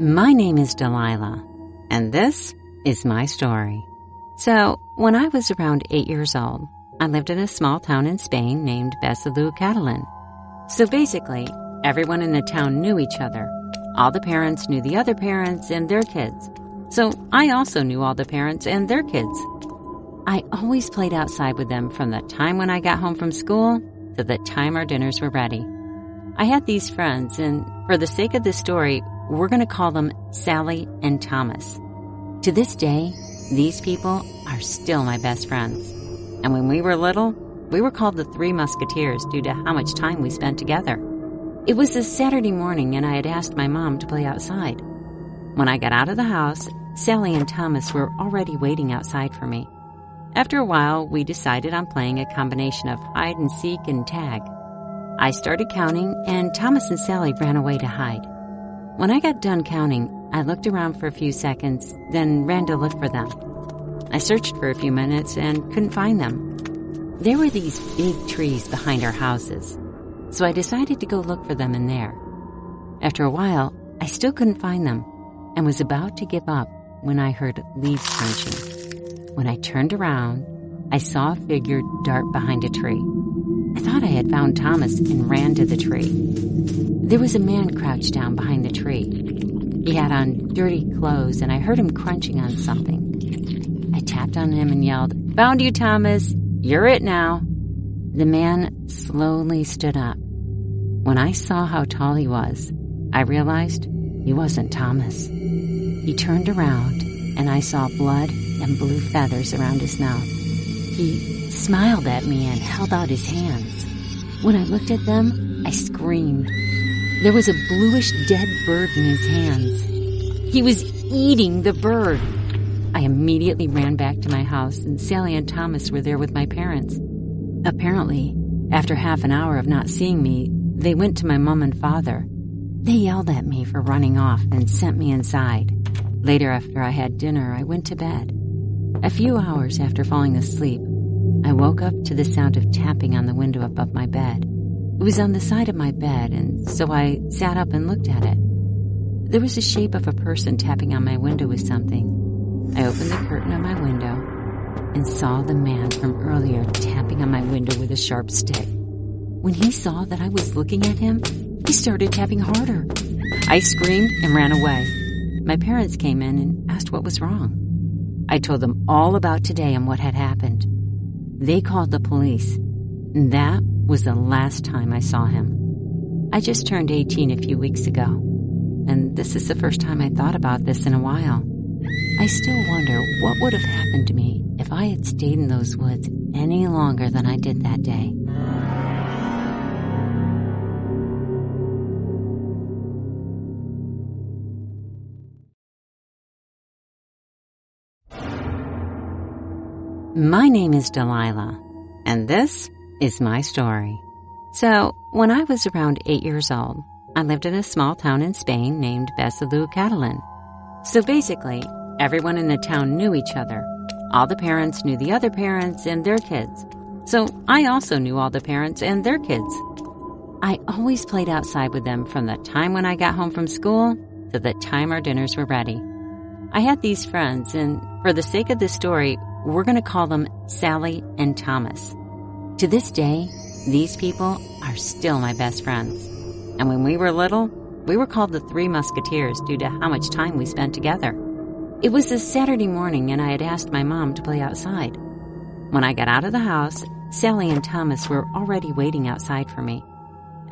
My name is Delilah, and this is my story. So, when I was around eight years old, I lived in a small town in Spain named Besalú, Catalan. So basically, everyone in the town knew each other. All the parents knew the other parents and their kids. So I also knew all the parents and their kids. I always played outside with them from the time when I got home from school to the time our dinners were ready. I had these friends, and for the sake of this story, we're going to call them Sally and Thomas. To this day, these people are still my best friends. And when we were little, we were called the Three Musketeers due to how much time we spent together. It was a Saturday morning, and I had asked my mom to play outside. When I got out of the house, Sally and Thomas were already waiting outside for me. After a while, we decided on playing a combination of hide and seek and tag. I started counting, and Thomas and Sally ran away to hide. When I got done counting, I looked around for a few seconds, then ran to look for them. I searched for a few minutes and couldn't find them. There were these big trees behind our houses, so I decided to go look for them in there. After a while, I still couldn't find them and was about to give up when I heard leaves crunching. When I turned around, I saw a figure dart behind a tree. I thought I had found Thomas and ran to the tree. There was a man crouched down behind the tree. He had on dirty clothes, and I heard him crunching on something. I tapped on him and yelled, Found you, Thomas! You're it now! The man slowly stood up. When I saw how tall he was, I realized he wasn't Thomas. He turned around, and I saw blood and blue feathers around his mouth. He smiled at me and held out his hands. When I looked at them, I screamed. There was a bluish dead bird in his hands. He was eating the bird. I immediately ran back to my house, and Sally and Thomas were there with my parents. Apparently, after half an hour of not seeing me, they went to my mom and father. They yelled at me for running off and sent me inside. Later, after I had dinner, I went to bed. A few hours after falling asleep, I woke up to the sound of tapping on the window above my bed. It was on the side of my bed, and so I sat up and looked at it. There was the shape of a person tapping on my window with something. I opened the curtain of my window and saw the man from earlier tapping on my window with a sharp stick. When he saw that I was looking at him, he started tapping harder. I screamed and ran away. My parents came in and asked what was wrong. I told them all about today and what had happened. They called the police, and that was the last time I saw him. I just turned 18 a few weeks ago, and this is the first time I thought about this in a while. I still wonder what would have happened to me if I had stayed in those woods any longer than I did that day. My name is Delilah, and this is my story. So, when I was around eight years old, I lived in a small town in Spain named Besalú, Catalan. So basically, everyone in the town knew each other. All the parents knew the other parents and their kids. So I also knew all the parents and their kids. I always played outside with them from the time when I got home from school to the time our dinners were ready. I had these friends, and for the sake of this story, we're going to call them Sally and Thomas. To this day, these people are still my best friends. And when we were little, we were called the Three Musketeers due to how much time we spent together. It was a Saturday morning, and I had asked my mom to play outside. When I got out of the house, Sally and Thomas were already waiting outside for me.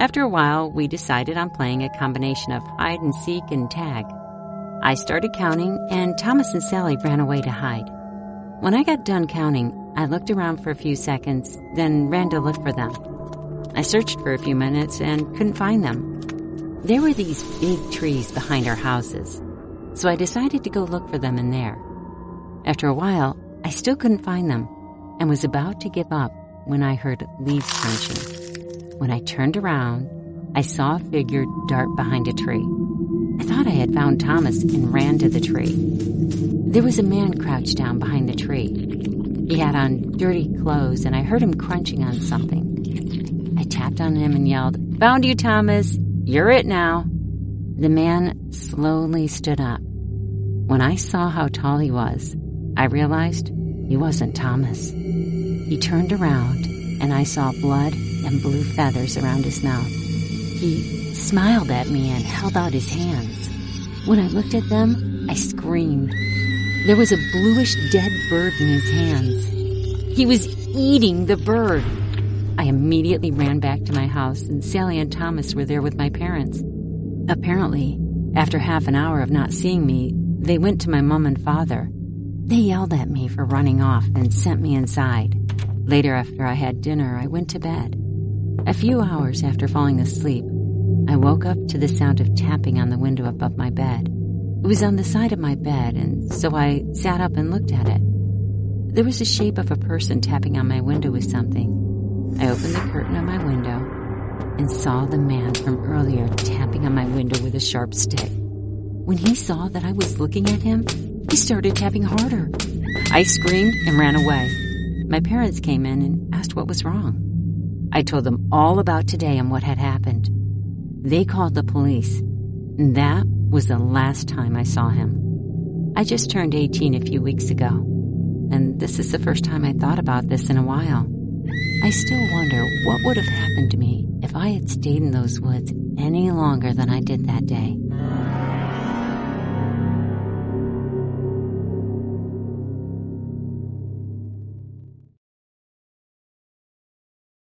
After a while, we decided on playing a combination of hide and seek and tag. I started counting, and Thomas and Sally ran away to hide. When I got done counting, I looked around for a few seconds, then ran to look for them. I searched for a few minutes and couldn't find them. There were these big trees behind our houses, so I decided to go look for them in there. After a while, I still couldn't find them and was about to give up when I heard leaves crunching. When I turned around, I saw a figure dart behind a tree. I thought I had found Thomas and ran to the tree. There was a man crouched down behind the tree. He had on dirty clothes, and I heard him crunching on something. I tapped on him and yelled, Found you, Thomas! You're it now. The man slowly stood up. When I saw how tall he was, I realized he wasn't Thomas. He turned around and I saw blood and blue feathers around his mouth. He smiled at me and held out his hands. When I looked at them, I screamed. There was a bluish dead bird in his hands. He was eating the bird. I immediately ran back to my house, and Sally and Thomas were there with my parents. Apparently, after half an hour of not seeing me, they went to my mom and father. They yelled at me for running off and sent me inside. Later, after I had dinner, I went to bed. A few hours after falling asleep, I woke up to the sound of tapping on the window above my bed. It was on the side of my bed, and so I sat up and looked at it. There was a shape of a person tapping on my window with something. I opened the curtain of my window and saw the man from earlier tapping on my window with a sharp stick. When he saw that I was looking at him, he started tapping harder. I screamed and ran away. My parents came in and asked what was wrong. I told them all about today and what had happened. They called the police, and that was the last time I saw him. I just turned 18 a few weeks ago, and this is the first time I thought about this in a while. I still wonder what would have happened to me if I had stayed in those woods any longer than I did that day.